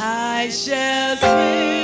I shall see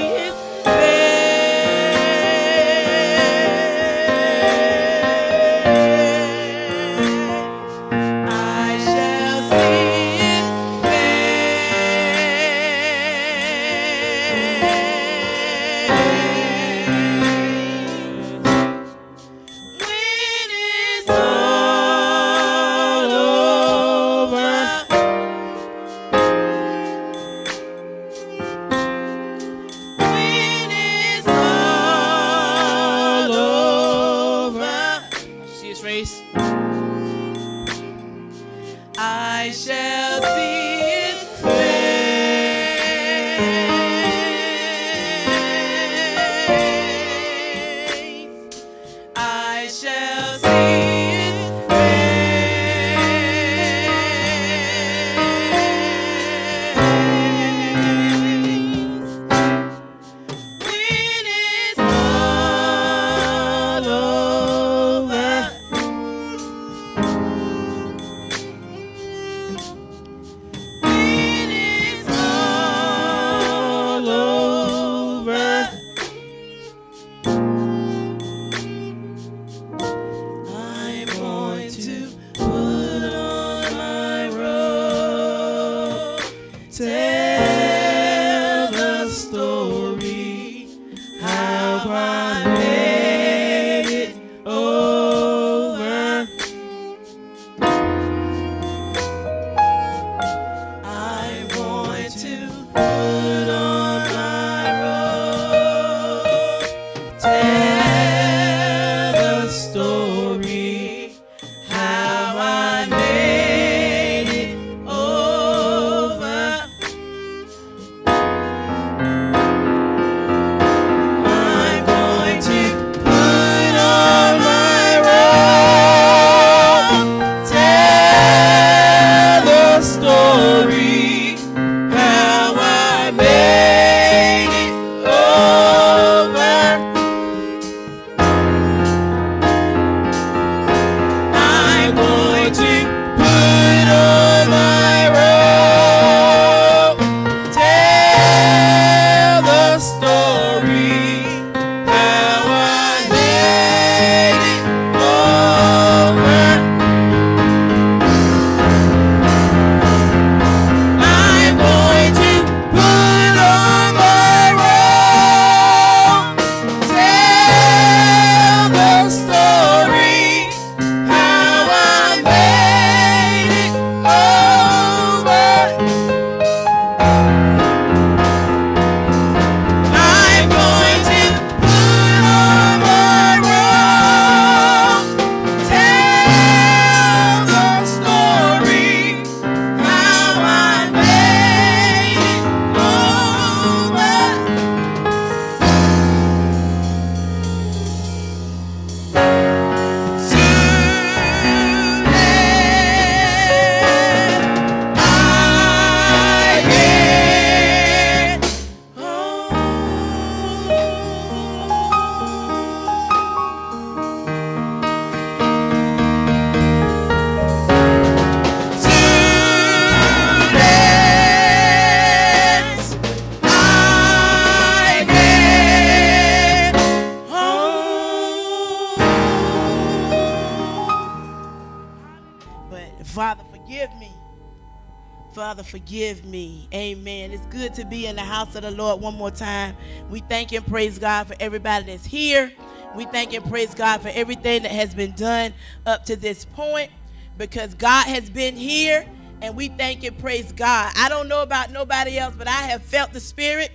forgive me. Amen. It's good to be in the house of the Lord one more time. We thank and praise God for everybody that's here. We thank and praise God for everything that has been done up to this point because God has been here and we thank and praise God. I don't know about nobody else, but I have felt the Spirit.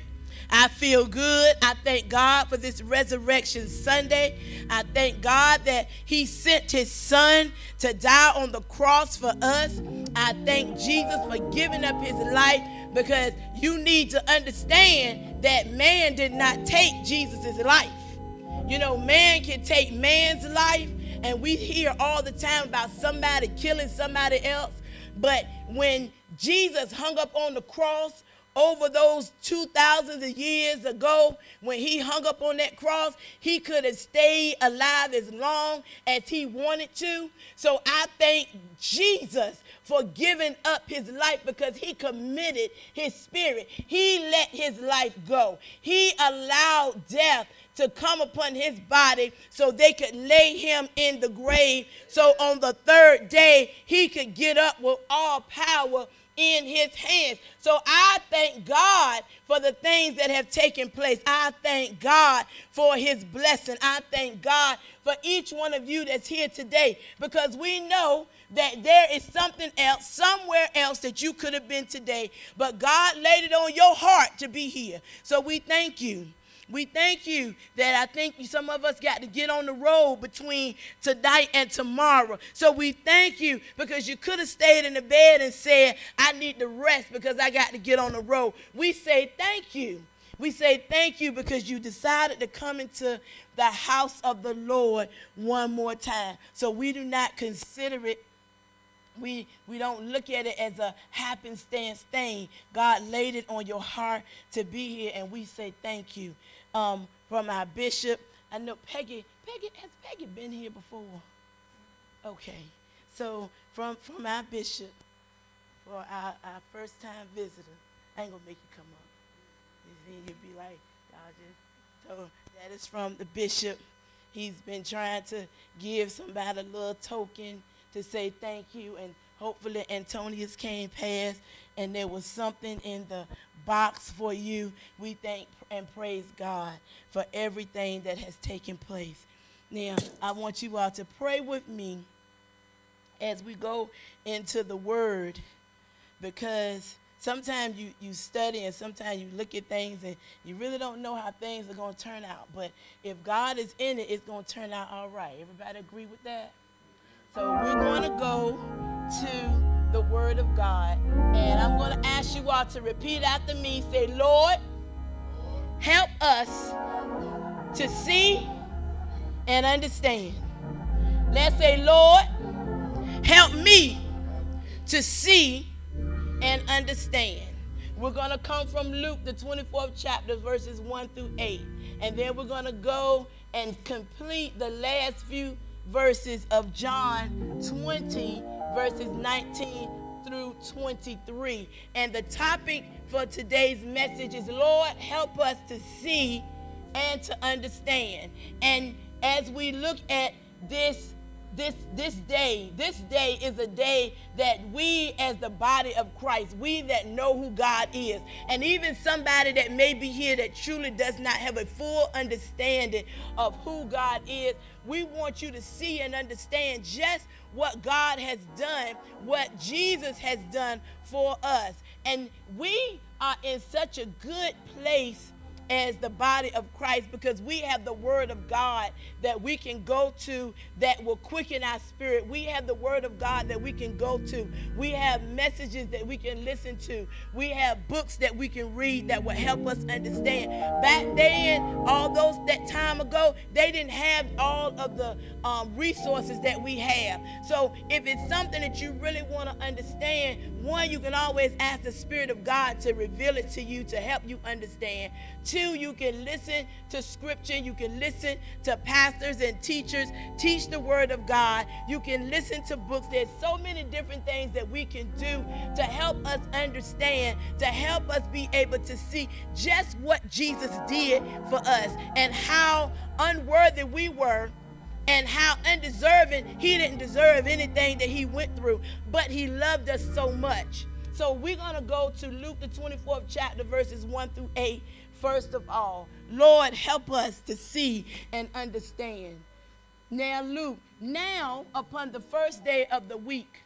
I feel good. I thank God for this Resurrection Sunday. I thank God that He sent His Son to die on the cross for us. I thank Jesus for giving up His life because you need to understand that man did not take Jesus' life. You know, man can take man's life, and we hear all the time about somebody killing somebody else. But when Jesus hung up on the cross, over those 2,000 of years ago when he hung up on that cross, he could have stayed alive as long as he wanted to. So I thank Jesus for giving up his life because he committed his spirit. He let his life go. He allowed death to come upon his body so they could lay him in the grave. So on the third day, he could get up with all power in his hands. So I thank God for the things that have taken place. I thank God for his blessing. I thank God for each one of you that's here today because we know that there is something else, somewhere else that you could have been today, but God laid it on your heart to be here. So we thank you. We thank you that I think some of us got to get on the road between tonight and tomorrow. So we thank you because you could have stayed in the bed and said, I need to rest because I got to get on the road. We say thank you. We say thank you because you decided to come into the house of the Lord one more time. So we do not consider it we we don't look at it as a happenstance thing. God laid it on your heart to be here, and we say thank you um, from our bishop. I know Peggy. Peggy has Peggy been here before? Okay, so from from our bishop for our, our first time visitor. I ain't gonna make you come up. And then You'd be like, y'all just. So that is from the bishop. He's been trying to give somebody a little token to say thank you, and hopefully Antonius came past and there was something in the box for you. We thank and praise God for everything that has taken place. Now, I want you all to pray with me as we go into the Word because sometimes you, you study and sometimes you look at things and you really don't know how things are going to turn out. But if God is in it, it's going to turn out all right. Everybody agree with that? So we're going to go to the Word of God. And I'm going to ask you all to repeat after me. Say, Lord, help us to see and understand. Let's say, Lord, help me to see and understand. We're going to come from Luke, the 24th chapter, verses 1 through 8. And then we're going to go and complete the last few verses of John 20 verses 19 through 23. And the topic for today's message is Lord, help us to see and to understand. And as we look at this this this day this day is a day that we as the body of christ we that know who god is and even somebody that may be here that truly does not have a full understanding of who god is we want you to see and understand just what God has done, what Jesus has done for us. And we are in such a good place as the body of Christ because we have the word of God that we can go to that will quicken our spirit. We have the word of God that we can go to. We have messages that we can listen to. We have books that we can read that will help us understand. Back then, all those that time ago, they didn't have all of the um, resources that we have. So if it's something that you really want to understand, one, you can always ask the Spirit of God to reveal it to you to help you understand. Two, you can listen to scripture. You can listen to pastors and teachers teach the word of God. You can listen to books. There's so many different things that we can do to help us understand, to help us be able to see just what Jesus did for us and how unworthy we were and how undeserving he didn't deserve anything that he went through, but he loved us so much. So we're going to go to Luke, the 24th chapter, verses 1 through 8 first of all. Lord, help us to see and understand. Now, Luke, now upon the first day of the week,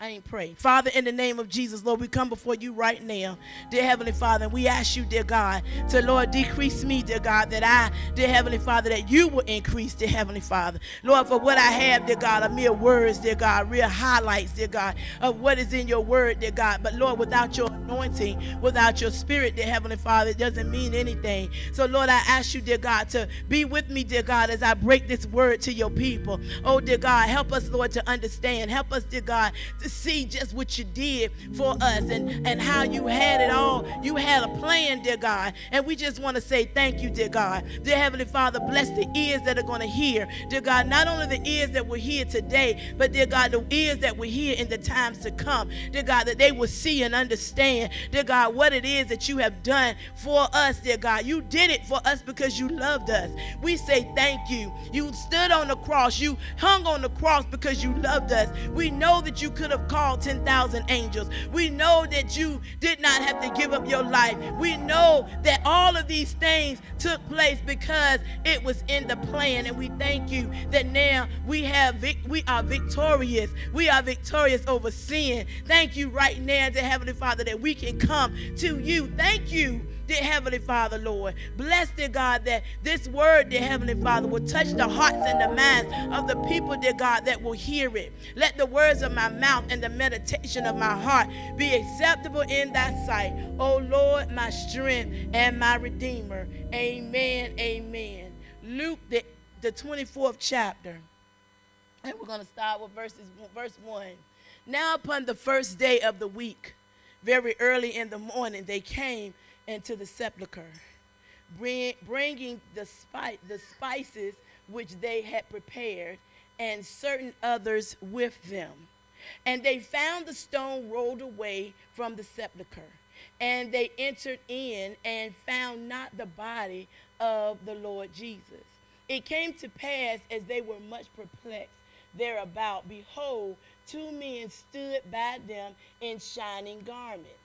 I ain't praying. Father, in the name of Jesus, Lord, we come before you right now, dear Heavenly Father, and we ask you, dear God, to Lord, decrease me, dear God, that I, dear Heavenly Father, that you will increase, dear Heavenly Father. Lord, for what I have, dear God, are mere words, dear God, real highlights, dear God, of what is in your word, dear God. But Lord, without your anointing, without your spirit, dear Heavenly Father, it doesn't mean anything. So, Lord, I ask you, dear God, to be with me, dear God, as I break this word to your people. Oh, dear God, help us, Lord, to understand. Help us, dear God, to see just what you did for us and, and how you had it all. You had a plan, dear God. And we just want to say thank you, dear God. Dear Heavenly Father, bless the ears that are going to hear. Dear God, not only the ears that will hear today, but dear God, the ears that will hear in the times to come. Dear God, that they will see and understand, dear God, what it is that you have done for us, dear God. You did it for us because you loved us. We say thank you. You stood on the cross. You hung on the cross because you loved us. We know that you could have called 10,000 angels. We know that you did not have to give up your life. We know that all of these things took place because it was in the plan. And we thank you that now we have we are victorious. We are victorious over sin. Thank you right now, to Heavenly Father, that we can come to you. Thank you dear Heavenly Father, Lord. Bless, dear God, that this word, dear Heavenly Father, will touch the hearts and the minds of the people, dear God, that will hear it. Let the words of my mouth and the meditation of my heart be acceptable in thy sight. O Lord, my strength and my redeemer. Amen. Amen. Luke, the, the 24th chapter. And we're going to start with verses, verse 1. Now, upon the first day of the week, very early in the morning, they came into the sepulchre, bring, bringing the, spice, the spices which they had prepared, and certain others with them. And they found the stone rolled away from the sepulchre. And they entered in and found not the body of the Lord Jesus. It came to pass as they were much perplexed thereabout, behold, two men stood by them in shining garments.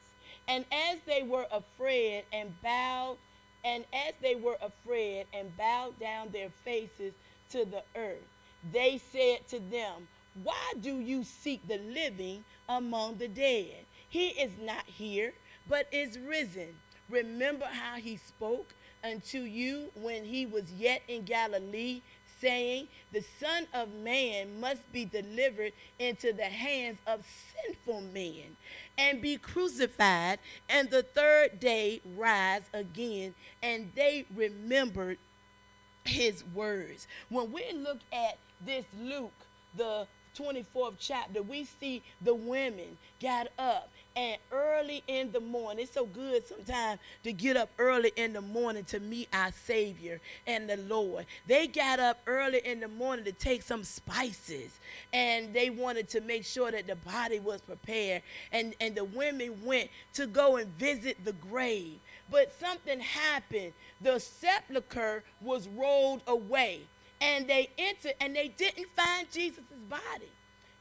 And as they were afraid and bowed, and as they were afraid and bowed down their faces to the earth, they said to them, Why do you seek the living among the dead? He is not here, but is risen. Remember how he spoke unto you when he was yet in Galilee, saying, The Son of Man must be delivered into the hands of sinful men and be crucified, and the third day rise again. And they remembered his words. When we look at this Luke, the 24th chapter, we see the women got up and early in the morning. It's so good sometimes to get up early in the morning to meet our Savior and the Lord. They got up early in the morning to take some spices and they wanted to make sure that the body was prepared. And, and the women went to go and visit the grave. But something happened. The sepulchre was rolled away and they entered and they didn't find Jesus' body.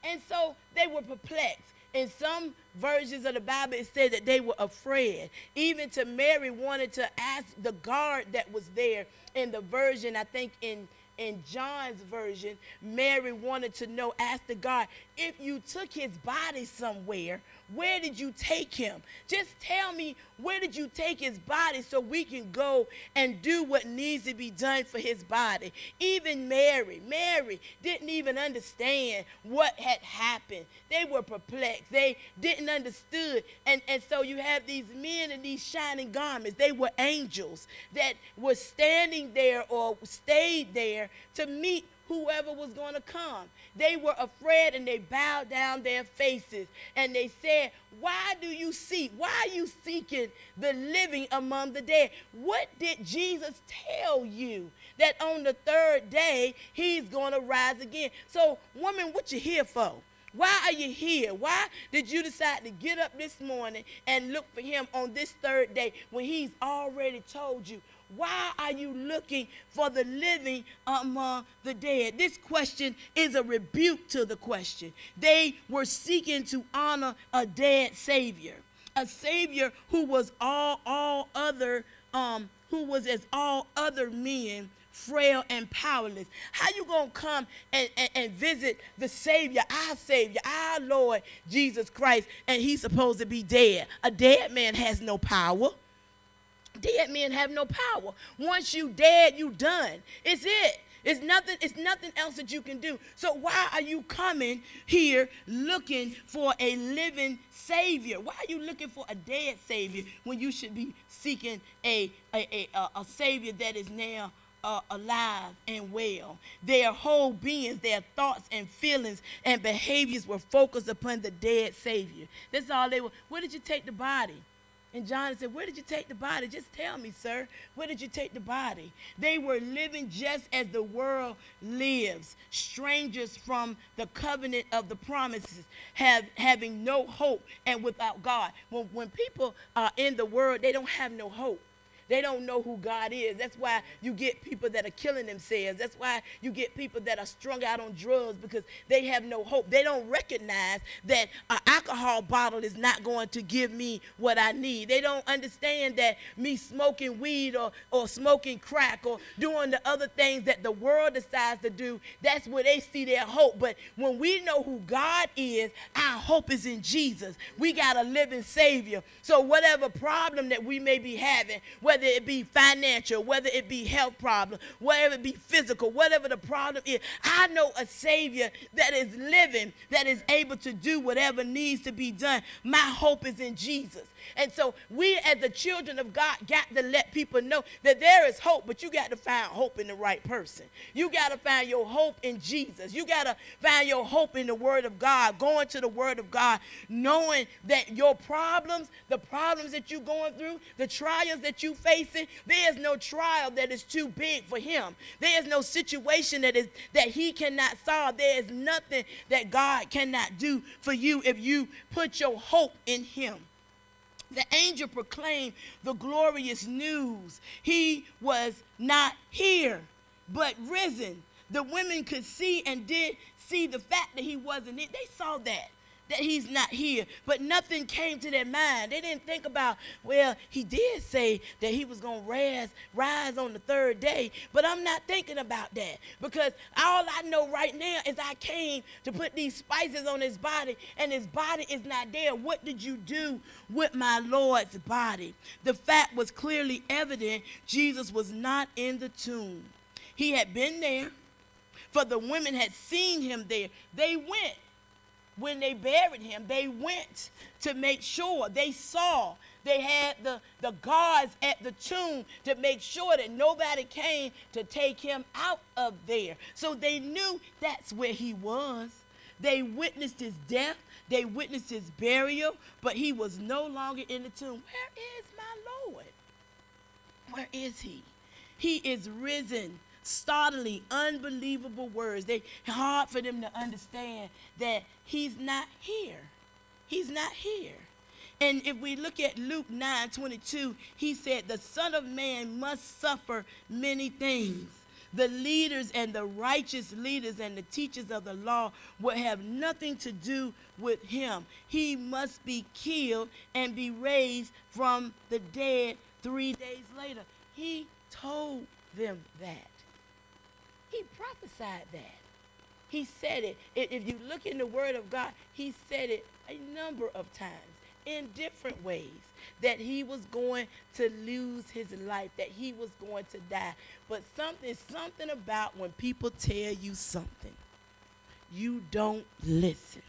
And so they were perplexed. In some versions of the Bible, it said that they were afraid. Even to Mary wanted to ask the guard that was there in the version, I think in in John's version, Mary wanted to know, ask the guard, if you took his body somewhere, where did you take him? Just tell me, where did you take his body so we can go and do what needs to be done for his body? Even Mary, Mary didn't even understand what had happened. They were perplexed. They didn't understood. And, and so you have these men in these shining garments. They were angels that were standing there or stayed there to meet whoever was going to come. They were afraid and they bowed down their faces and they said, Why do you seek? Why are you seeking the living among the dead? What did Jesus tell you? That on the third day he's going to rise again. So, woman, what you here for? Why are you here? Why did you decide to get up this morning and look for him on this third day when he's already told you why are you looking for the living among the dead? This question is a rebuke to the question. They were seeking to honor a dead Savior, a Savior who was all all other um who was as all other men frail and powerless. How you gonna come and, and, and, visit the Savior, our Savior, our Lord Jesus Christ, and he's supposed to be dead? A dead man has no power. Dead men have no power. Once you dead, you done. It's it. It's nothing, it's nothing else that you can do. So why are you coming here looking for a living savior? Why are you looking for a dead savior when you should be seeking a, a, a, a savior that is now uh, alive and well. Their whole beings, their thoughts and feelings and behaviors were focused upon the dead Savior. That's all they were. Where did you take the body? And John said, Where did you take the body? Just tell me, sir. Where did you take the body? They were living just as the world lives, strangers from the covenant of the promises, have, having no hope and without God. When, when people are in the world, they don't have no hope. They don't know who God is. That's why you get people that are killing themselves. That's why you get people that are strung out on drugs because they have no hope. They don't recognize that an alcohol bottle is not going to give me what I need. They don't understand that me smoking weed or, or smoking crack or doing the other things that the world decides to do, that's where they see their hope. But when we know who God is, our hope is in Jesus. We got a living Savior. So whatever problem that we may be having, whether whether it be financial, whether it be health problem, whether it be physical, whatever the problem is. I know a Savior that is living, that is able to do whatever needs to be done. My hope is in Jesus. And so we, as the children of God, got to let people know that there is hope, but you got to find hope in the right person. You got to find your hope in Jesus. You got to find your hope in the Word of God, going to the Word of God, knowing that your problems, the problems that you're going through, the trials that you're facing, there is no trial that is too big for Him. There is no situation that is that He cannot solve. There is nothing that God cannot do for you if you put your hope in Him the angel proclaimed the glorious news. He was not here, but risen. The women could see and did see the fact that he wasn't it. They saw that that he's not here. But nothing came to their mind. They didn't think about, well, he did say that he was going to rise, rise on the third day. But I'm not thinking about that because all I know right now is I came to put these spices on his body and his body is not there. What did you do with my Lord's body? The fact was clearly evident Jesus was not in the tomb. He had been there, for the women had seen him there. They went when they buried him, they went to make sure they saw. They had the, the guards at the tomb to make sure that nobody came to take him out of there. So they knew that's where he was. They witnessed his death, they witnessed his burial, but he was no longer in the tomb. Where is my Lord? Where is he? He is risen startling, unbelievable words. They hard for them to understand that he's not here. He's not here. And if we look at Luke 9 22, he said, The Son of Man must suffer many things. The leaders and the righteous leaders and the teachers of the law will have nothing to do with him. He must be killed and be raised from the dead three days later. He told them that. He prophesied that. He said it. If you look in the Word of God, he said it a number of times in different ways that he was going to lose his life, that he was going to die. But something, something about when people tell you something, you don't listen.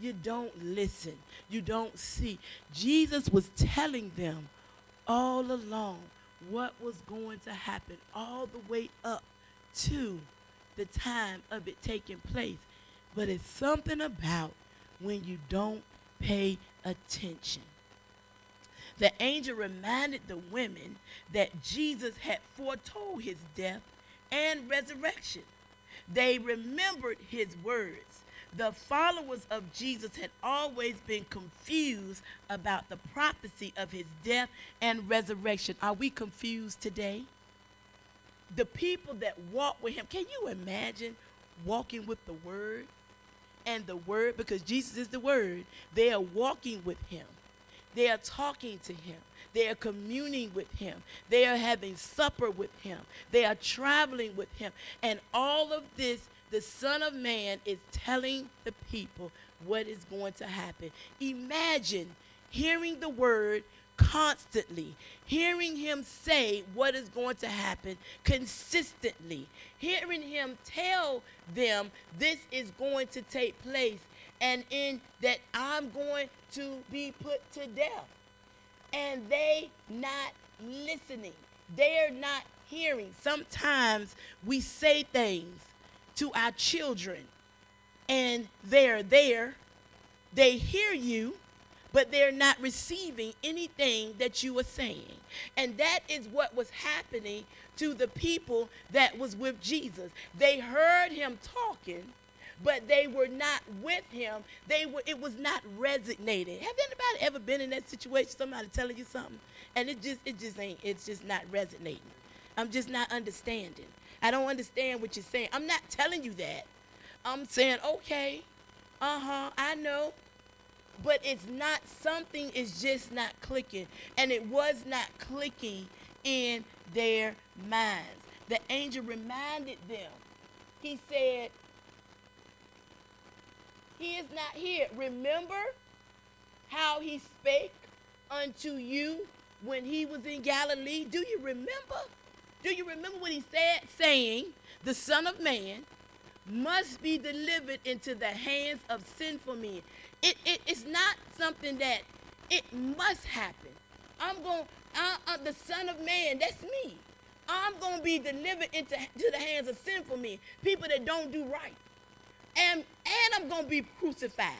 You don't listen. You don't see. Jesus was telling them all along what was going to happen, all the way up to the time of it taking place. But it's something about when you don't pay attention. The angel reminded the women that Jesus had foretold his death and resurrection. They remembered his words. The followers of Jesus had always been confused about the prophecy of his death and resurrection. Are we confused today? The people that walk with him, can you imagine walking with the word? And the word, because Jesus is the word, they are walking with him. They are talking to him. They are communing with him. They are having supper with him. They are traveling with him. And all of this, the Son of Man is telling the people what is going to happen. Imagine hearing the word constantly, hearing him say what is going to happen consistently, hearing him tell them this is going to take place, and in that I'm going to be put to death. And they not listening. They're not hearing. Sometimes we say things to our children and they're there, they hear you, but they're not receiving anything that you are saying. And that is what was happening to the people that was with Jesus. They heard him talking, but they were not with him. They were it was not resonating. Have anybody ever been in that situation? Somebody telling you something, and it just it just ain't it's just not resonating. I'm just not understanding. I don't understand what you're saying. I'm not telling you that. I'm saying, okay, uh-huh, I know. But it's not something is just not clicking. And it was not clicking in their minds. The angel reminded them. He said, He is not here. Remember how he spake unto you when he was in Galilee? Do you remember? Do you remember what he said? Saying, The Son of Man must be delivered into the hands of sinful men. It, it, it's not something that it must happen. I'm going, I, I'm the Son of Man, that's me. I'm going to be delivered into to the hands of sinful men, people that don't do right. And, and I'm going to be crucified.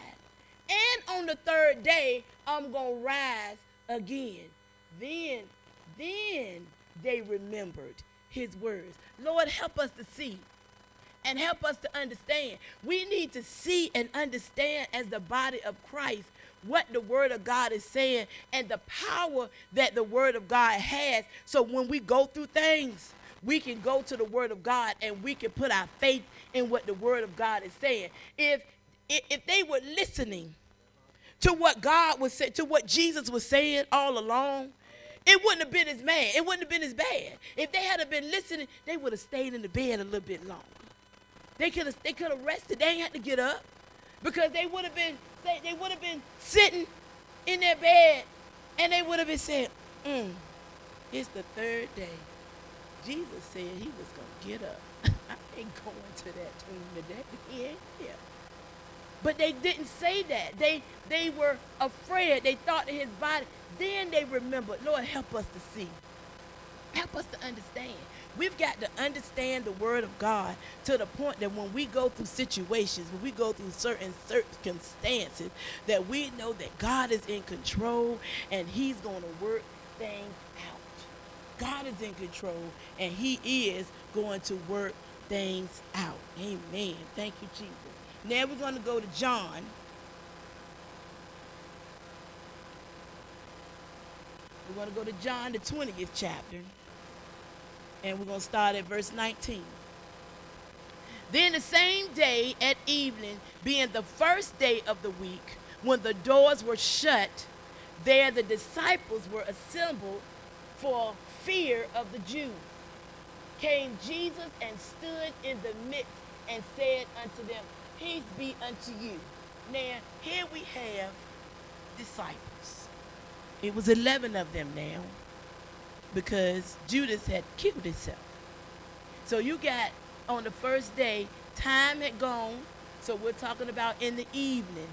And on the third day, I'm going to rise again. Then, then they remembered his words. Lord, help us to see and help us to understand. We need to see and understand as the body of Christ what the word of God is saying and the power that the word of God has. So when we go through things, we can go to the word of God and we can put our faith in what the word of God is saying. If if they were listening to what God was saying, to what Jesus was saying all along, it wouldn't have been as bad. It wouldn't have been as bad. If they had been listening, they would have stayed in the bed a little bit longer. They could have they could have rested. They had to get up because they would have been they, they would have been sitting in their bed and they would have been saying, mm, it's the third day. Jesus said he was gonna get up. I ain't going to that tomb today. He ain't here. But they didn't say that. They they were afraid. They thought that his body. Then they remembered, Lord, help us to see. Help us to understand. We've got to understand the word of God to the point that when we go through situations, when we go through certain circumstances, that we know that God is in control and he's going to work things out. God is in control and he is going to work things out. Amen. Thank you, Jesus. Now we're going to go to John. We're going to go to John, the 20th chapter. And we're going to start at verse 19. Then the same day at evening, being the first day of the week, when the doors were shut, there the disciples were assembled for fear of the Jews. Came Jesus and stood in the midst and said unto them, Peace be unto you. Now, here we have disciples. It was 11 of them now because Judas had killed himself. So you got on the first day, time had gone. So we're talking about in the evening.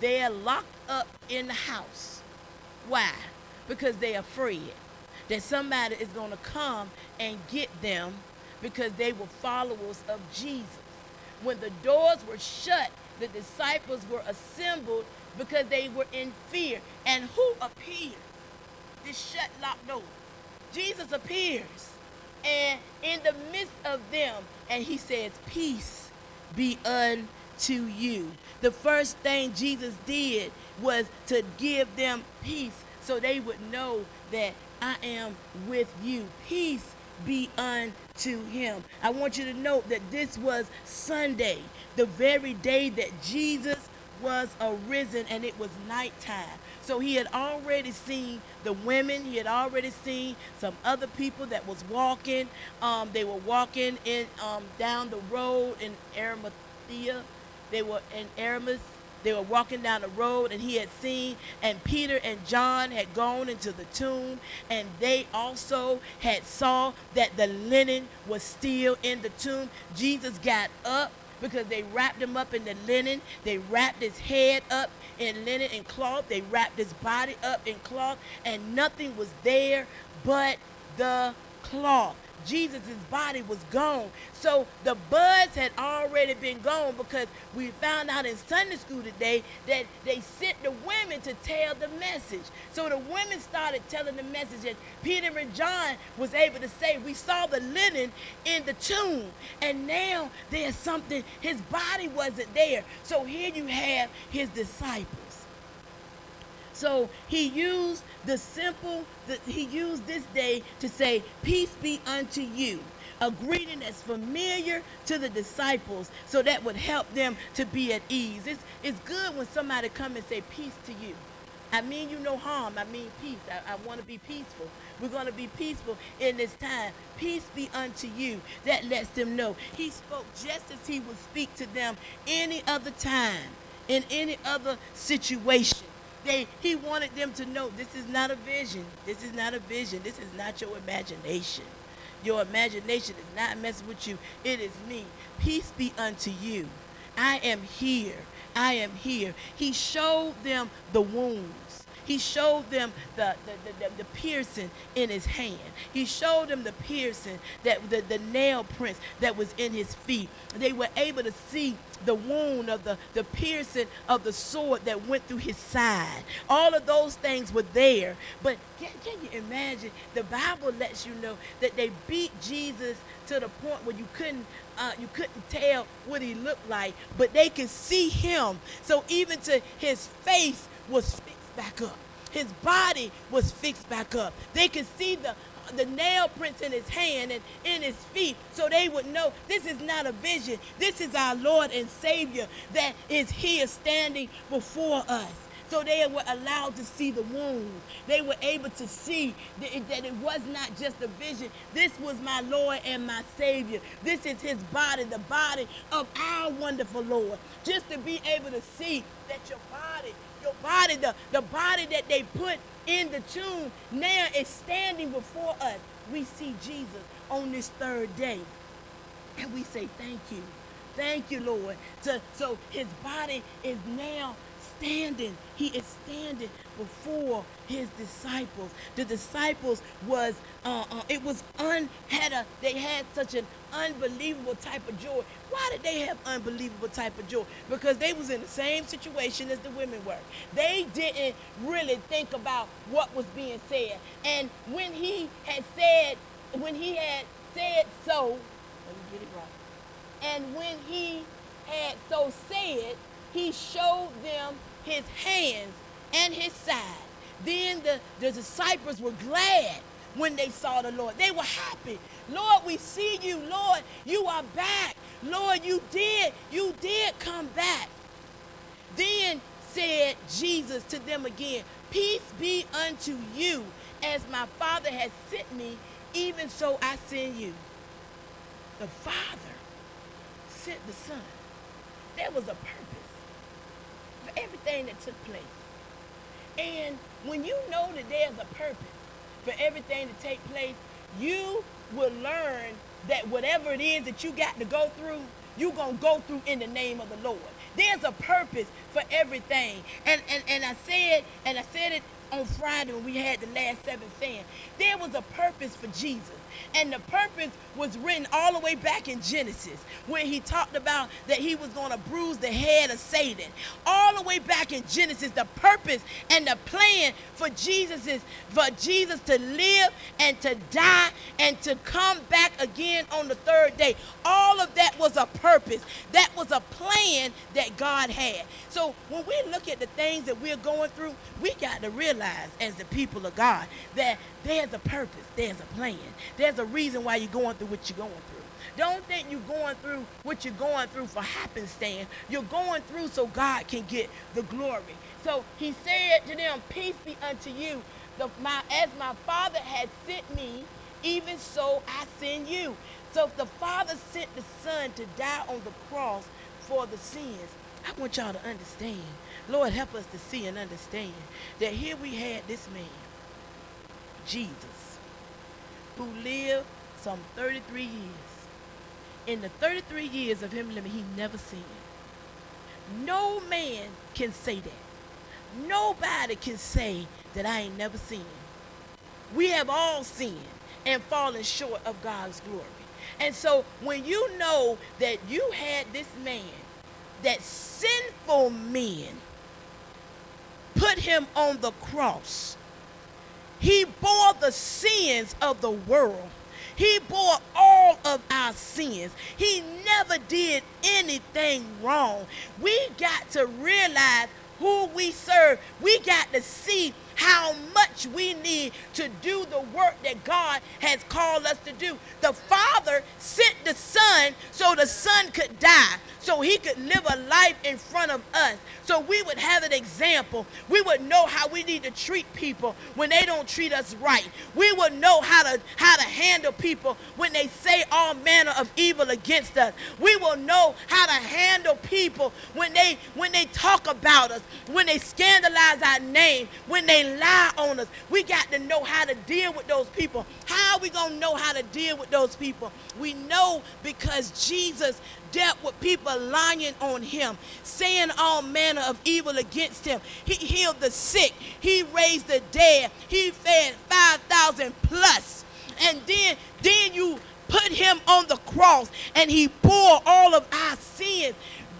They're locked up in the house. Why? Because they're afraid that somebody is going to come and get them because they were followers of Jesus. When the doors were shut, the disciples were assembled because they were in fear. And who appeared? This shut locked door. Jesus appears and in the midst of them, and he says, Peace be unto you. The first thing Jesus did was to give them peace so they would know that I am with you. Peace be unto him. I want you to note that this was Sunday, the very day that Jesus was arisen, and it was nighttime. So he had already seen the women. He had already seen some other people that was walking. Um, they were walking in um, down the road in Arimathea. They were in Aramis. They were walking down the road, and he had seen, and Peter and John had gone into the tomb, and they also had saw that the linen was still in the tomb. Jesus got up because they wrapped him up in the linen. They wrapped his head up in linen and cloth. They wrapped his body up in cloth, and nothing was there but the cloth. Jesus' body was gone. So the buds had already been gone because we found out in Sunday school today that they sent the women to tell the message. So the women started telling the message and Peter and John was able to say, we saw the linen in the tomb and now there's something, his body wasn't there. So here you have his disciples. So he used the simple, that he used this day to say, Peace be unto you. A greeting that's familiar to the disciples so that would help them to be at ease. It's, it's good when somebody come and say peace to you. I mean you no harm. I mean peace. I, I want to be peaceful. We're going to be peaceful in this time. Peace be unto you. That lets them know. He spoke just as he would speak to them any other time, in any other situation. They, he wanted them to know this is not a vision. This is not a vision. This is not your imagination. Your imagination is not messing with you. It is me. Peace be unto you. I am here. I am here. He showed them the wounds. He showed them the, the, the, the, piercing in his hand. He showed them the piercing, that the, the nail prints that was in his feet. They were able to see the wound of the, the piercing of the sword that went through his side. All of those things were there. But can, can you imagine? The Bible lets you know that they beat Jesus to the point where you couldn't uh, you couldn't tell what he looked like, but they could see him. So even to his face was back up. His body was fixed back up. They could see the the nail prints in his hand and in his feet so they would know this is not a vision. This is our Lord and Savior that is here standing before us. So they were allowed to see the wound. They were able to see that that it was not just a vision. This was my Lord and my Savior. This is his body, the body of our wonderful Lord. Just to be able to see that your body your body, the, the body that they put in the tomb, now is standing before us. We see Jesus on this third day. And we say, Thank you. Thank you, Lord. So, so his body is now standing. He is standing before his disciples. The disciples was uh, uh, it was un had a they had such an unbelievable type of joy. Why did they have unbelievable type of joy? Because they was in the same situation as the women were. They didn't really think about what was being said. And when he had said, when he had said so, let me get it right. And when he had so said, he showed them his hands and his side. Then the, the disciples were glad when they saw the Lord. They were happy. Lord, we see you. Lord, you are back. Lord, you did. You did come back. Then said Jesus to them again, Peace be unto you. As my Father has sent me, even so I send you. The Father sent the Son. There was a purpose for everything that took place. And when you know that there's a purpose for everything to take place, you will learn that whatever it is that you got to go through, you're going to go through in the name of the Lord. There's a purpose for everything. And, and, and I said, and I said it on Friday when we had the last seven saying, there was a purpose for Jesus. And the purpose was written all the way back in Genesis, where he talked about that he was going to bruise the head of Satan. All the way back in Genesis, the purpose and the plan for Jesus is for Jesus to live and to die and to come back again on the third day. All of that was a purpose. That was a plan that God had. So when we look at the things that we're going through, we got to realize as the people of God that there's a purpose, there's a plan, there's a reason why you're going through what you're going through. Don't think you're going through what you're going through for happenstance. You're going through so God can get the glory. So he said to them, Peace be unto you. The, my, as my Father has sent me, even so I send you. So if the Father sent the Son to die on the cross for the sins, I want y'all to understand. Lord, help us to see and understand that here we had this man Jesus, who lived some 33 years. In the 33 years of him living, he never sinned. No man can say that. Nobody can say that I ain't never sinned. we have all sinned and fallen short of God's glory. And so when you know that you had this man, that sinful men put him on the cross, he bore the sins of the world. He bore all of our sins. He never did anything wrong. We got to realize who we serve. We got to see how much we need to do the work that God has called us to do. The Father sent the Son so the Son could die, so he could live a life in front of us, so we would have an example. We would know how we need to treat people when they don't treat us right. We would know how to how to handle people when they say all manner of evil against us. We will know how to handle people when they when they talk about us, when they scandalize our name, when they lie on us. We got to know how to deal with those people. How are we going to know how to deal with those people? We know because Jesus dealt with people lying on him, saying all manner of evil against him. He healed the sick, he raised the dead, he fed 5,000 plus. And then, then you put him on the cross and he bore all of our sins.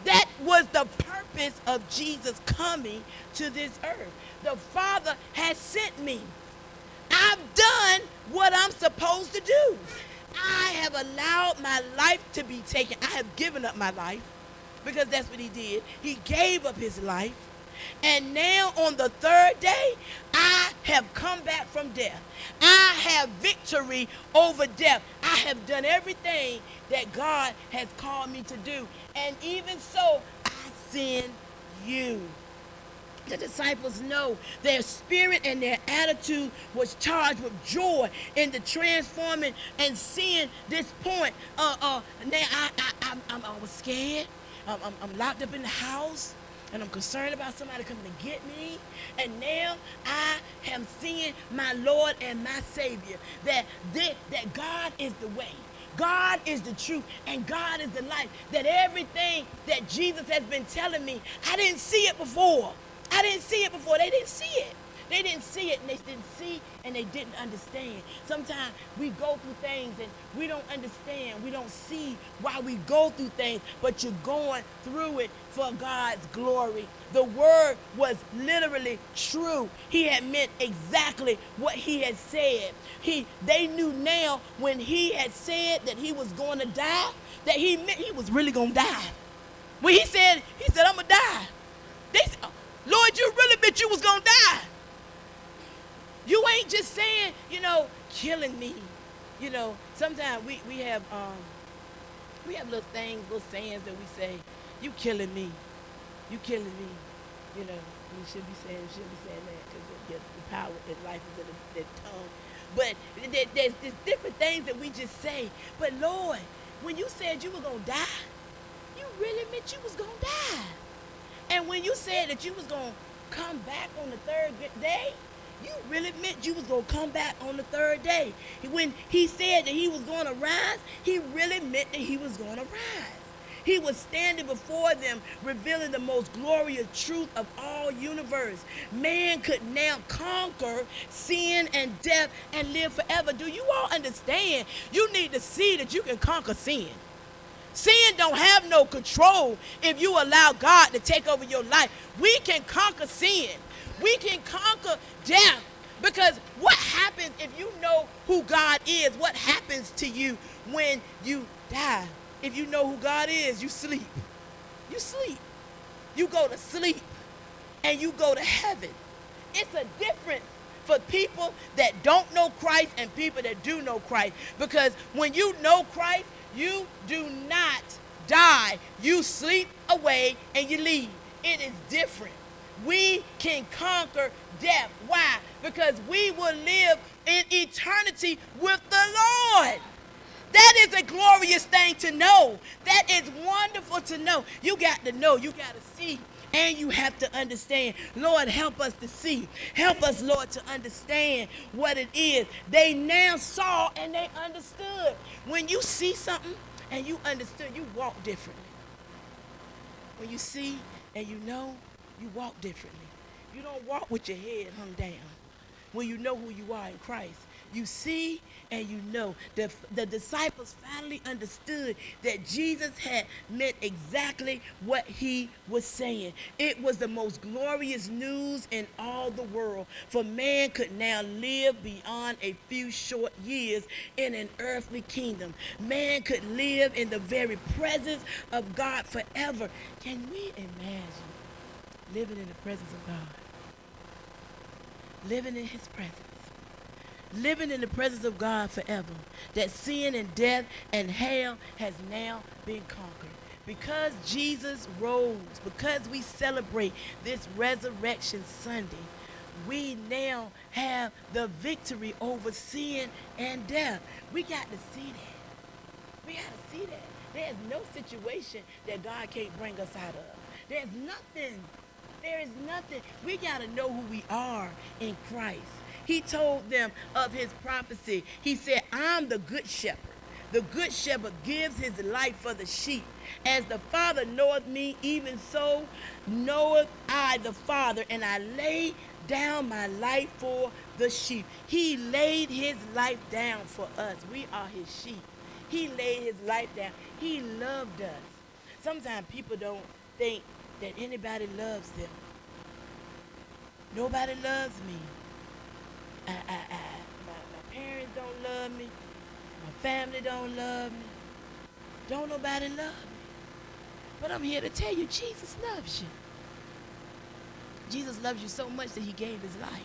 That was the purpose of Jesus coming to this earth. The Father has sent me. I've done what I'm supposed to do. I have allowed my life to be taken. I have given up my life because that's what he did. He gave up his life. And now on the third day, I have come back from death. I have victory over death. I have done everything that God has called me to do. And even so, I send you the disciples know their spirit and their attitude was charged with joy in the transforming and seeing this point. Uh, uh, now I, I, I, I'm, I was scared. I'm, I'm, I'm locked up in the house and I'm concerned about somebody coming to get me. And now I am seeing my Lord and my Savior that, that, that God is the way. God is the truth and God is the life. That everything that Jesus has been telling me, I didn't see it before. I didn't see it before. They didn't see it. They didn't see it and they didn't see and they didn't understand. Sometimes we go through things and we don't understand. We don't see why we go through things, but you're going through it for God's glory. The word was literally true. He had meant exactly what he had said. He they knew now when he had said that he was going to die, that he meant he was really going to die. When he said, he said, I'm going to die. They said, Lord, you really meant you was going to die. You ain't just saying, you know, killing me. You know, sometimes we, we have um, we have little things, little sayings that we say, you killing me. You killing me. You know, we should be saying, should be saying that because the power that life is in the, the tongue. But there, there's, there's different things that we just say. But Lord, when you said you were going to die, you really meant you was going to die. And when you said that you was going to come back on the third day, you really meant you was going to come back on the third day. When he said that he was going to rise, he really meant that he was going to rise. He was standing before them, revealing the most glorious truth of all universe. Man could now conquer sin and death and live forever. Do you all understand? You need to see that you can conquer sin. Sin don't have no control if you allow God to take over your life. We can conquer sin. We can conquer death. Because what happens if you know who God is? What happens to you when you die? If you know who God is, you sleep. You sleep. You go to sleep and you go to heaven. It's a difference for people that don't know Christ and people that do know Christ. Because when you know Christ, you do not die. You sleep away and you leave. It is different. We can conquer death. Why? Because we will live in eternity with the Lord. That is a glorious thing to know. That is wonderful to know. You got to know, you got to see, and you have to understand. Lord, help us to see. Help us, Lord, to understand what it is. They now saw and they understood. When you see something and you understood, you walk differently. When you see and you know, you walk differently. You don't walk with your head hung down. when you know who you are in Christ. You see and you know. The, the disciples finally understood that Jesus had meant exactly what he was saying. It was the most glorious news in all the world, for man could now live beyond a few short years in an earthly kingdom. Man could live in the very presence of God forever. Can we imagine living in the presence of God? Living in his presence living in the presence of God forever. That sin and death and hell has now been conquered. Because Jesus rose, because we celebrate this Resurrection Sunday, we now have the victory over sin and death. We got to see that. We got to see that. There's no situation that God can't bring us out of. There's nothing. There is nothing. We got to know who we are in Christ. He told them of his prophecy. He said, I'm the good shepherd. The good shepherd gives his life for the sheep. As the Father knoweth me, even so knoweth I the Father, and I lay down my life for the sheep. He laid his life down for us. We are his sheep. He laid his life down. He loved us. Sometimes people don't think that anybody loves them. Nobody loves me. I, I, I, my, my parents don't love me. My family don't love me. Don't nobody love me. But I'm here to tell you, Jesus loves you. Jesus loves you so much that he gave his life.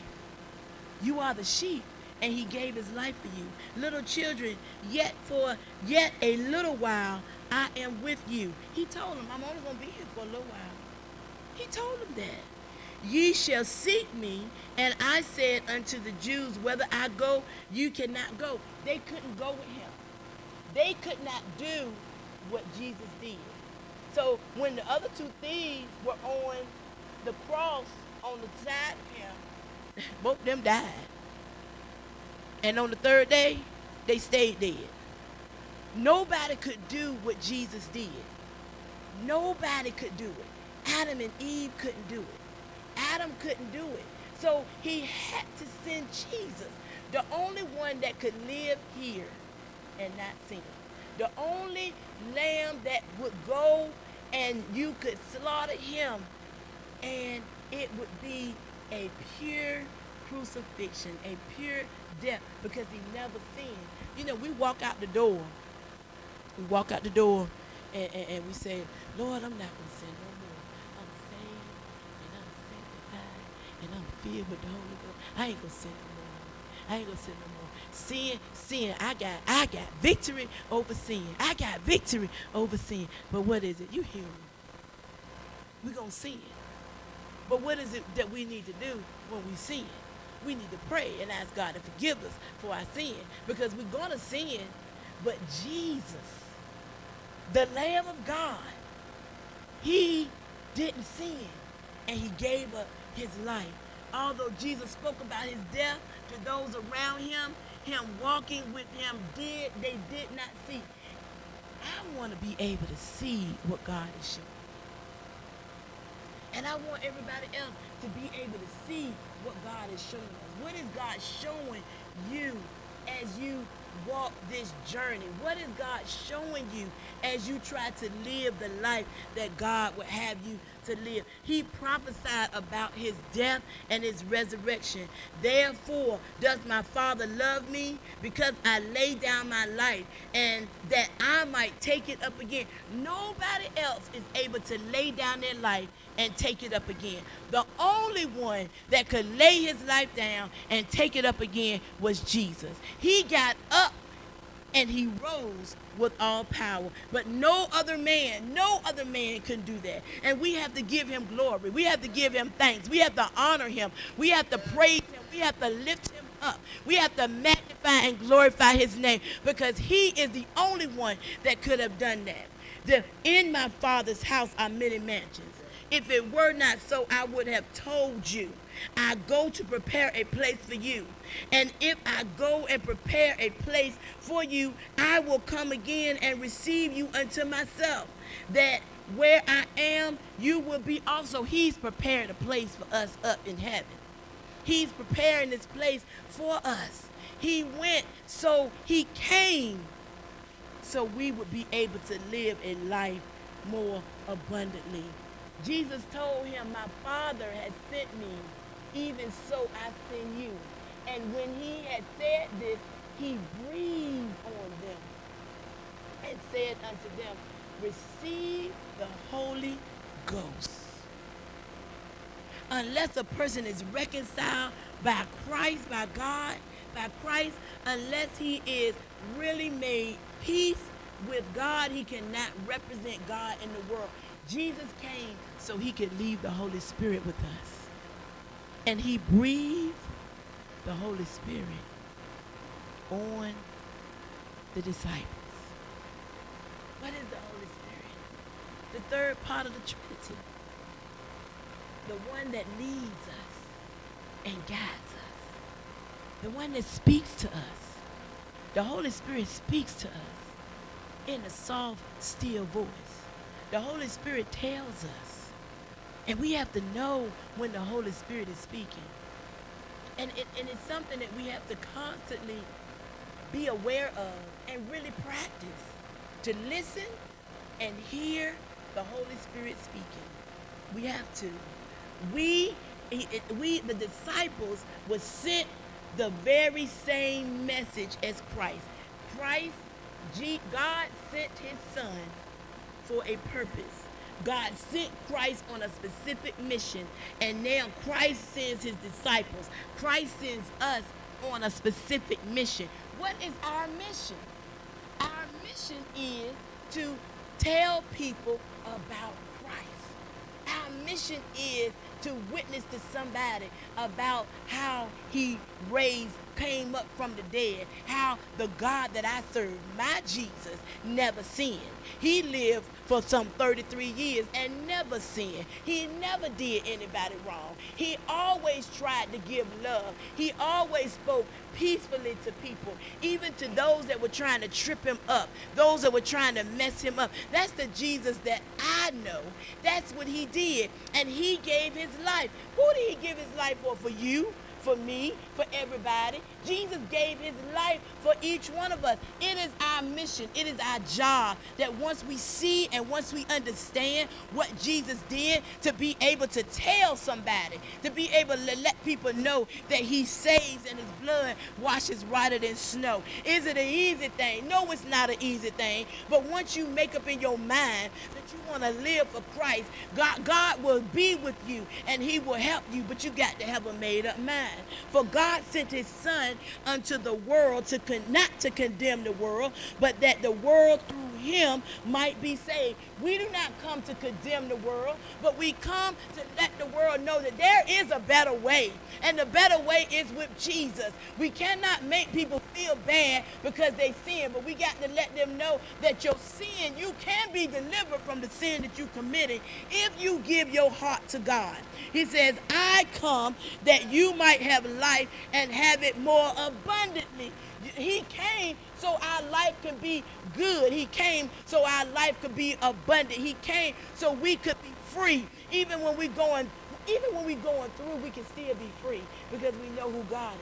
You are the sheep, and he gave his life for you. Little children, yet for yet a little while I am with you. He told them, I'm only to be here for a little while. He told them that. Ye shall seek me, and I said unto the Jews, Whether I go, you cannot go. They couldn't go with him. They could not do what Jesus did. So when the other two thieves were on the cross on the side of him, both of them died. And on the third day, they stayed dead. Nobody could do what Jesus did. Nobody could do it. Adam and Eve couldn't do it. Adam couldn't do it. So he had to send Jesus, the only one that could live here and not sin. The only lamb that would go and you could slaughter him and it would be a pure crucifixion, a pure death because he never sinned. You know, we walk out the door. We walk out the door and, and, and we say, Lord, I'm not going to sin no and I'm filled with the Holy Ghost. I ain't gonna sin no more. I ain't gonna sin no more. Sin, sin. I got, I got victory over sin. I got victory over sin. But what is it? You hear me? We gonna sin. But what is it that we need to do when we sin? We need to pray and ask God to forgive us for our sin because we're gonna sin. But Jesus, the Lamb of God, He didn't sin, and He gave up his life. Although Jesus spoke about his death to those around him, him walking with him did they did not see. I want to be able to see what God is showing. And I want everybody else to be able to see what God is showing us. What is God showing you as you walk this journey? What is God showing you as you try to live the life that God would have you to live. He prophesied about his death and his resurrection. Therefore, does my Father love me? Because I lay down my life and that I might take it up again. Nobody else is able to lay down their life and take it up again. The only one that could lay his life down and take it up again was Jesus. He got up and he rose with all power. But no other man, no other man can do that. And we have to give him glory. We have to give him thanks. We have to honor him. We have to praise him. We have to lift him up. We have to magnify and glorify his name because he is the only one that could have done that. The, in my father's house are many mansions. If it were not so, I would have told you. I go to prepare a place for you. And if I go and prepare a place for you, I will come again and receive you unto myself, that where I am, you will be also. He's prepared a place for us up in heaven. He's preparing this place for us. He went, so he came, so we would be able to live a life more abundantly. Jesus told him, My Father has sent me, even so I send you. And when he had said this, he breathed on them and said unto them, Receive the Holy Ghost. Unless a person is reconciled by Christ, by God, by Christ, unless he is really made peace with God, he cannot represent God in the world. Jesus came so he could leave the Holy Spirit with us. And he breathed the Holy Spirit on the disciples. What is the Holy Spirit? The third part of the Trinity. The one that leads us and guides us. The one that speaks to us. The Holy Spirit speaks to us in a soft, still voice. The Holy Spirit tells us. And we have to know when the Holy Spirit is speaking. And, it, and it's something that we have to constantly be aware of and really practice to listen and hear the Holy Spirit speaking. We have to. We, we, the disciples, were sent the very same message as Christ. Christ, God sent his son for a purpose. God sent Christ on a specific mission, and now Christ sends his disciples. Christ sends us on a specific mission. What is our mission? Our mission is to tell people about Christ. Our mission is to witness to somebody about how he raised came up from the dead, how the God that I serve, my Jesus, never sinned. He lived for some 33 years and never sinned. He never did anybody wrong. He always tried to give love. He always spoke peacefully to people, even to those that were trying to trip him up, those that were trying to mess him up. That's the Jesus that I know. That's what he did. And he gave his life. Who did he give his life for? For you? for me, for everybody. Jesus gave his life for each one of us. It is our mission, it is our job that once we see and once we understand what Jesus did, to be able to tell somebody, to be able to let people know that he saves and his blood washes whiter than snow. Is it an easy thing? No, it's not an easy thing. But once you make up in your mind that you want to live for Christ, God, God will be with you and he will help you, but you got to have a made up mind. For God sent his son unto the world to con- not to condemn the world, but that the world through him might be saved. We do not come to condemn the world, but we come to let the world know that there is a better way. And the better way is with Jesus. We cannot make people feel bad because they sin, but we got to let them know that your sin, you can be delivered from the sin that you committed if you give your heart to God. He says, I come that you might have life and have it more abundantly. He came so our life can be good. He came so our life could be abundant. He came so we could be free. Even when we're going, even when we're going through, we can still be free because we know who God is.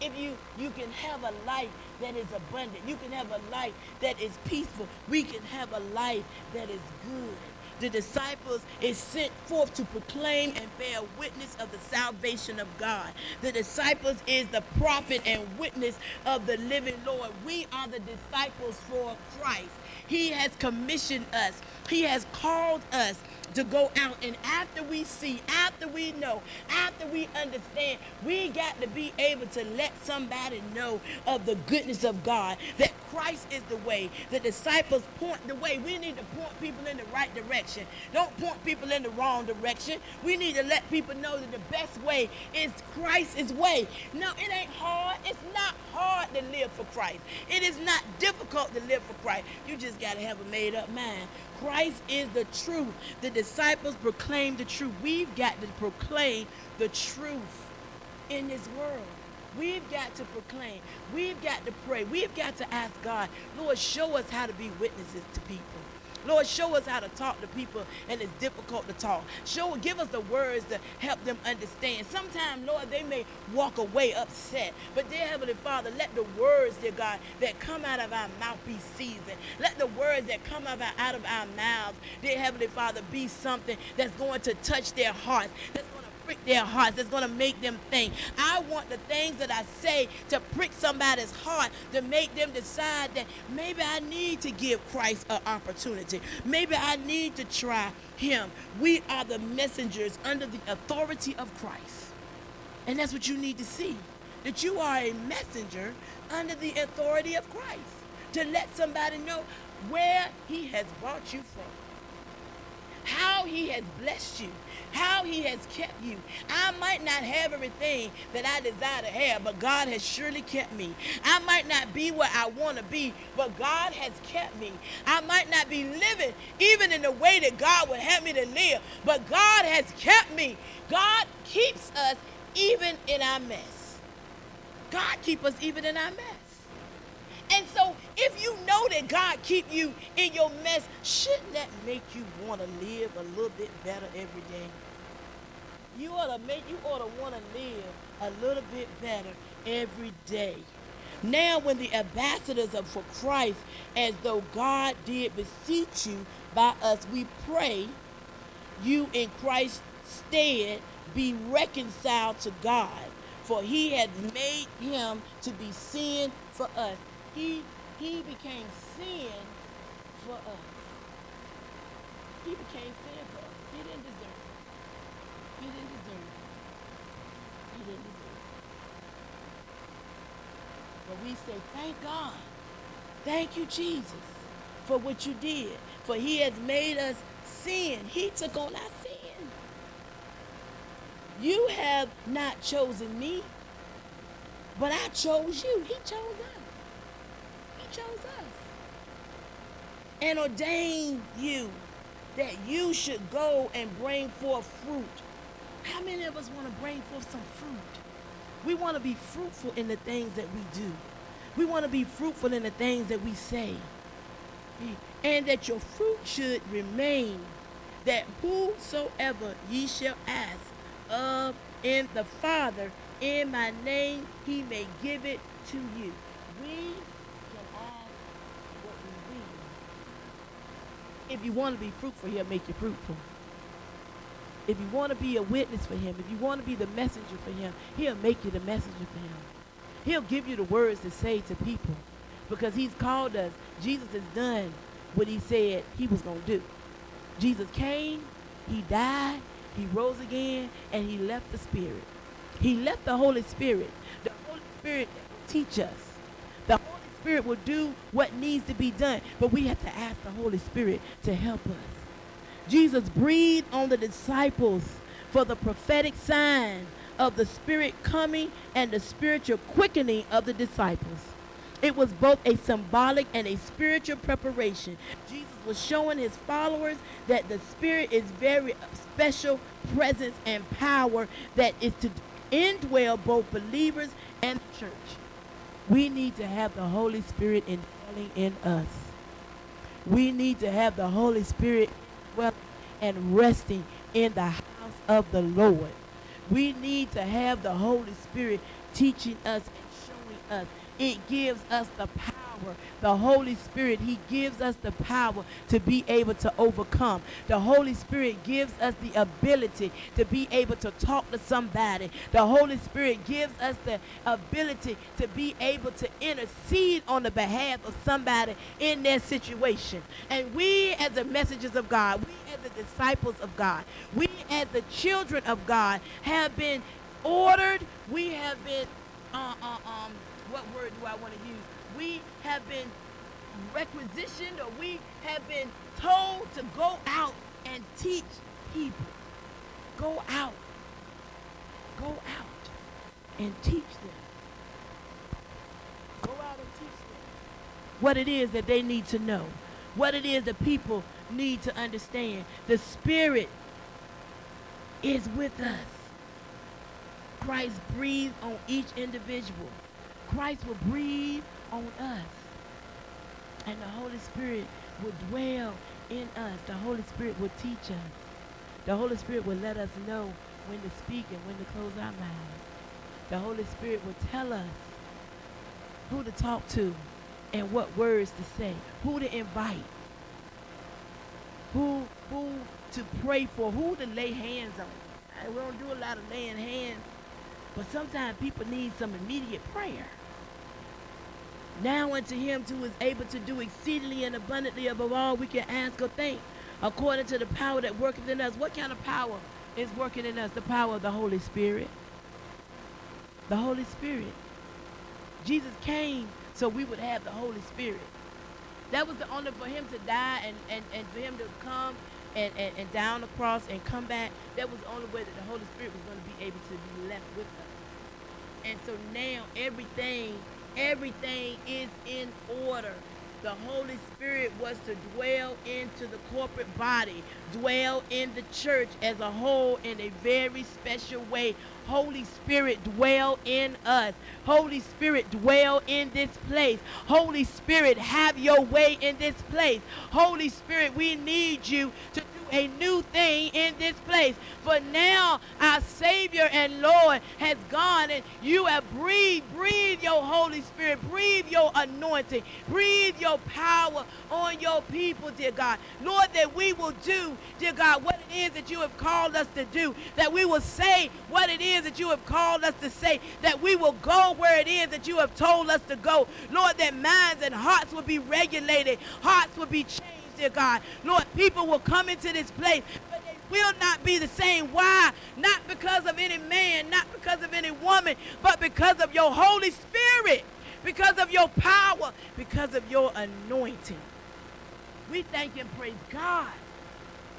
If you you can have a life that is abundant, you can have a life that is peaceful. We can have a life that is good the disciples is sent forth to proclaim and bear witness of the salvation of God. The disciples is the prophet and witness of the living Lord. We are the disciples for Christ. He has commissioned us. He has called us to go out. And after we see, after we know, after we understand, we got to be able to let somebody know of the goodness of God, that Christ is the way. The disciples point the way. We need to point people in the right direction. Don't point people in the wrong direction. We need to let people know that the best way is Christ's way. No, it ain't hard. It's not hard to live for Christ. It is not difficult to live for Christ. You just got to have a made up mind. Christ is the truth. The disciples proclaim the truth. We've got to proclaim the truth in this world. We've got to proclaim. We've got to pray. We've got to ask God, Lord, show us how to be witnesses to people. Lord, show us how to talk to people and it's difficult to talk. Show, give us the words to help them understand. Sometimes, Lord, they may walk away upset, but dear Heavenly Father, let the words, dear God, that come out of our mouth be seasoned. Let the words that come out of our, out of our mouths, dear Heavenly Father, be something that's going to touch their hearts, that's going prick their hearts, that's going to make them think. I want the things that I say to prick somebody's heart, to make them decide that maybe I need to give Christ an opportunity. Maybe I need to try him. We are the messengers under the authority of Christ. And that's what you need to see that you are a messenger under the authority of Christ to let somebody know where he has brought you from, how he has blessed you, how he has kept you. I might not have everything that I desire to have, but God has surely kept me. I might not be where I want to be, but God has kept me. I might not be living even in the way that God would have me to live, but God has kept me. God keeps us even in our mess. God keep us even in our mess. And so if you know that God keep you in your mess, shouldn't that make you want to live a little bit better every day? You ought to make you ought to want to live a little bit better every day. Now when the ambassadors of for Christ, as though God did beseech you by us, we pray you in Christ's stead be reconciled to God. For he had made him to be sin for us. He he became sin for us. He became sin for us. He didn't deserve it. He didn't deserve it. He didn't deserve it. But we say, thank God. Thank you, Jesus, for what you did. For he has made us sin. He took on our sin. You have not chosen me, but I chose you. He chose us. Chose us. And ordained you that you should go and bring forth fruit. How many of us want to bring forth some fruit? We want to be fruitful in the things that we do. We want to be fruitful in the things that we say. And that your fruit should remain, that whosoever ye shall ask of in the Father in my name, he may give it to you. We can ask what we will. If you want to be fruitful, he'll make you fruitful. If you want to be a witness for him, if you want to be the messenger for him, he'll make you the messenger for him. He'll give you the words to say to people because he's called us. Jesus has done what he said he was going to do. Jesus came, he died, he rose again, and he left the Spirit. He left the Holy Spirit. The Holy Spirit teach us. Spirit will do what needs to be done, but we have to ask the Holy Spirit to help us. Jesus breathed on the disciples for the prophetic sign of the Spirit coming and the spiritual quickening of the disciples. It was both a symbolic and a spiritual preparation. Jesus was showing his followers that the Spirit is very special presence and power that is to indwell both believers and the church. We need to have the Holy Spirit indwelling in us. We need to have the Holy Spirit dwelling and resting in the house of the Lord. We need to have the Holy Spirit teaching us and showing us. It gives us the power. The Holy Spirit, He gives us the power to be able to overcome. The Holy Spirit gives us the ability to be able to talk to somebody. The Holy Spirit gives us the ability to be able to intercede on the behalf of somebody in their situation. And we, as the messengers of God, we, as the disciples of God, we, as the children of God, have been ordered, we have been, uh, uh, um, what word do I want to use? We have been requisitioned or we have been told to go out and teach people. Go out. Go out and teach them. Go out and teach them what it is that they need to know, what it is that people need to understand. The Spirit is with us. Christ breathed on each individual. Christ will breathe on us. And the Holy Spirit will dwell in us. The Holy Spirit will teach us. The Holy Spirit will let us know when to speak and when to close our mouths. The Holy Spirit will tell us who to talk to and what words to say, who to invite, who who to pray for, who to lay hands on. we don't do a lot of laying hands, but sometimes people need some immediate prayer. Now unto him who is able to do exceedingly and abundantly above all we can ask or think, according to the power that worketh in us. What kind of power is working in us? The power of the Holy Spirit. The Holy Spirit. Jesus came so we would have the Holy Spirit. That was the only for him to die and, and, and for him to come and, and, and down the cross and come back. That was the only way that the Holy Spirit was going to be able to be left with us. And so now everything everything is in order. The Holy Spirit was to dwell into the corporate body, dwell in the church as a whole in a very special way. Holy Spirit, dwell in us. Holy Spirit, dwell in this place. Holy Spirit, have your way in this place. Holy Spirit, we need you to a new thing in this place. For now our Savior and Lord has gone and you have breathed, breathe your Holy Spirit, breathe your anointing, breathe your power on your people, dear God. Lord, that we will do, dear God, what it is that you have called us to do, that we will say what it is that you have called us to say, that we will go where it is that you have told us to go. Lord, that minds and hearts will be regulated, hearts will be changed dear God. Lord, people will come into this place, but they will not be the same. Why? Not because of any man, not because of any woman, but because of your Holy Spirit, because of your power, because of your anointing. We thank and praise God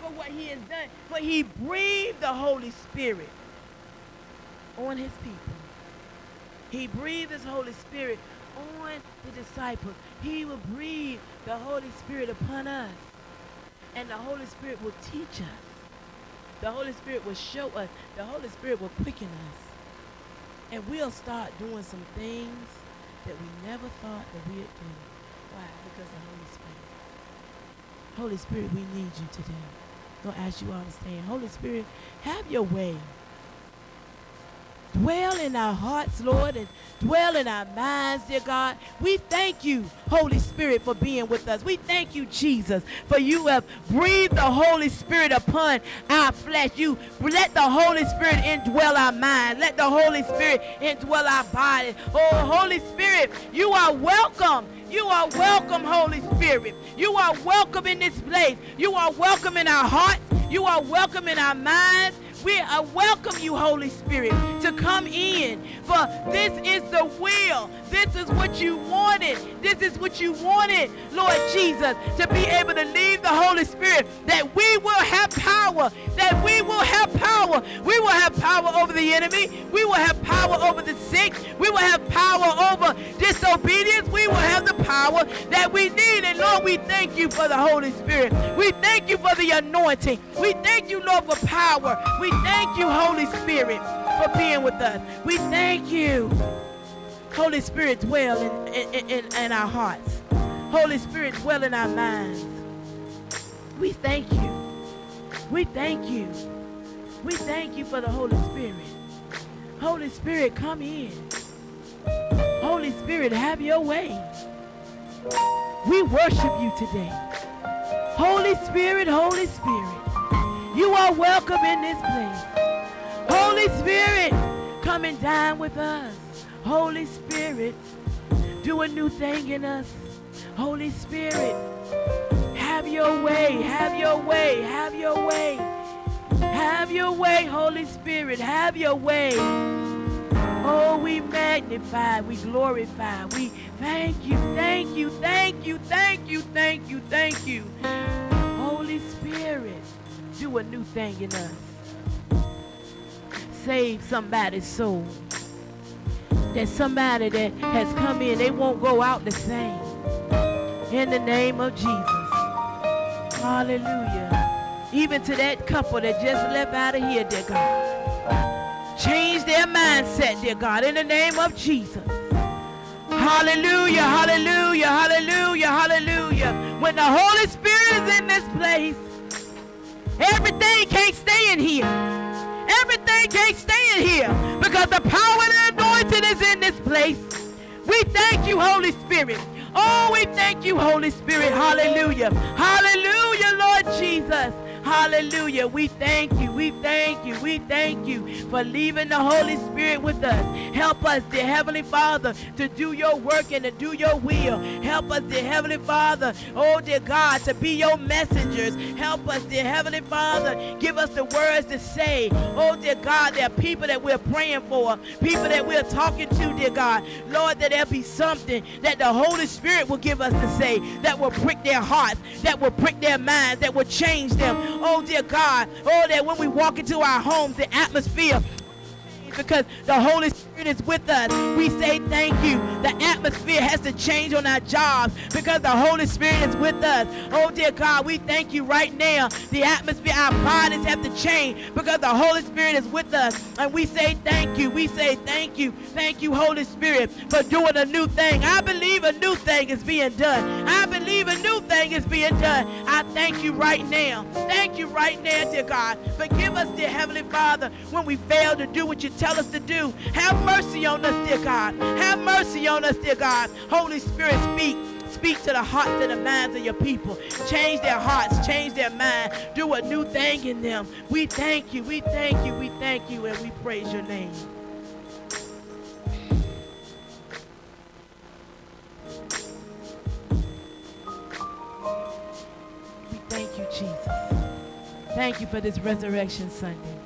for what he has done, for he breathed the Holy Spirit on his people. He breathed his Holy Spirit on the disciples. He will breathe the Holy Spirit upon us. And the Holy Spirit will teach us. The Holy Spirit will show us. The Holy Spirit will quicken us. And we'll start doing some things that we never thought that we'd do. Why? Because the Holy Spirit. Holy Spirit, we need you today. Don't ask you all to stand. Holy Spirit, have your way. Dwell in our hearts, Lord, and dwell in our minds, dear God. We thank you, Holy Spirit, for being with us. We thank you, Jesus, for you have breathed the Holy Spirit upon our flesh. You let the Holy Spirit indwell our mind. Let the Holy Spirit indwell our body. Oh, Holy Spirit, you are welcome. You are welcome, Holy Spirit. You are welcome in this place. You are welcome in our hearts. You are welcome in our minds. We welcome you, Holy Spirit, to come in. For this is the will. This is what you wanted. This is what you wanted, Lord Jesus, to be able to leave the Holy Spirit, that we will have power, that we will have power. We will have power over the enemy. We will have power over the sick. We will have power over disobedience. We will have the power that we need. And Lord, we thank you for the Holy Spirit. We thank you for the anointing. We thank you, Lord, for power. We thank you, Holy Spirit, for being with us. We thank you. Holy Spirit, dwell in, in, in, in our hearts. Holy Spirit, dwell in our minds. We thank you. We thank you. We thank you for the Holy Spirit. Holy Spirit, come in. Holy Spirit, have your way. We worship you today. Holy Spirit, Holy Spirit. You are welcome in this place. Holy Spirit, come and dine with us. Holy Spirit, do a new thing in us. Holy Spirit, have your way, have your way, have your way. Have your way, Holy Spirit, have your way. Oh, we magnify, we glorify, we thank you, thank you, thank you, thank you, thank you, thank you. Holy Spirit do a new thing in us. Save somebody's soul. There's somebody that has come in, they won't go out the same. In the name of Jesus. Hallelujah. Even to that couple that just left out of here, dear God. Change their mindset, dear God, in the name of Jesus. Hallelujah, hallelujah, hallelujah, hallelujah. When the Holy Spirit is in this place. Everything can't stay in here. Everything can't stay in here because the power and the anointing is in this place. We thank you, Holy Spirit. Oh, we thank you, Holy Spirit. Hallelujah. Hallelujah, Lord Jesus. Hallelujah. We thank you. We thank you. We thank you for leaving the Holy Spirit with us. Help us, dear Heavenly Father, to do your work and to do your will. Help us, dear Heavenly Father, oh dear God, to be your messengers. Help us, dear Heavenly Father, give us the words to say. Oh dear God, there are people that we're praying for, people that we're talking to, dear God. Lord, that there be something that the Holy Spirit will give us to say that will prick their hearts, that will prick their minds, that will change them. Oh, dear God. Oh, that when we walk into our homes, the atmosphere because the Holy Spirit is with us. We say thank you. The atmosphere has to change on our jobs because the Holy Spirit is with us. Oh, dear God, we thank you right now. The atmosphere, our bodies have to change because the Holy Spirit is with us. And we say thank you. We say thank you. Thank you, Holy Spirit, for doing a new thing. I believe a new thing is being done. I believe a new thing is being done. I thank you right now. Thank you right now, dear God. Forgive us, dear Heavenly Father, when we fail to do what you tell us to do. Have mercy on us, dear God. Have mercy on us, dear God. Holy Spirit, speak. Speak to the hearts and the minds of your people. Change their hearts, change their mind. Do a new thing in them. We thank you, we thank you, we thank you, and we praise your name. Thank you for this Resurrection Sunday.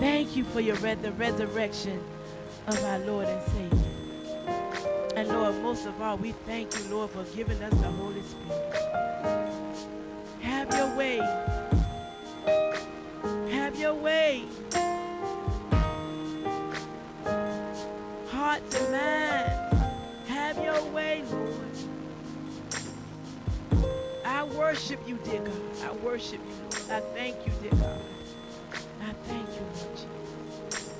Thank you for your the resurrection of our Lord and Savior. And Lord, most of all, we thank you, Lord, for giving us the Holy Spirit. Have your way. Have your way. Hearts and minds. Have your way, Lord worship you, dear God. I worship you. I thank you, dear God. I thank you, Lord Jesus.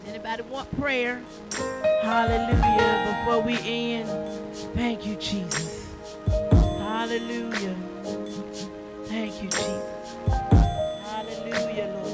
Does anybody want prayer? Hallelujah. Before we end, thank you, Jesus. Hallelujah. Thank you, Jesus. Hallelujah, Lord.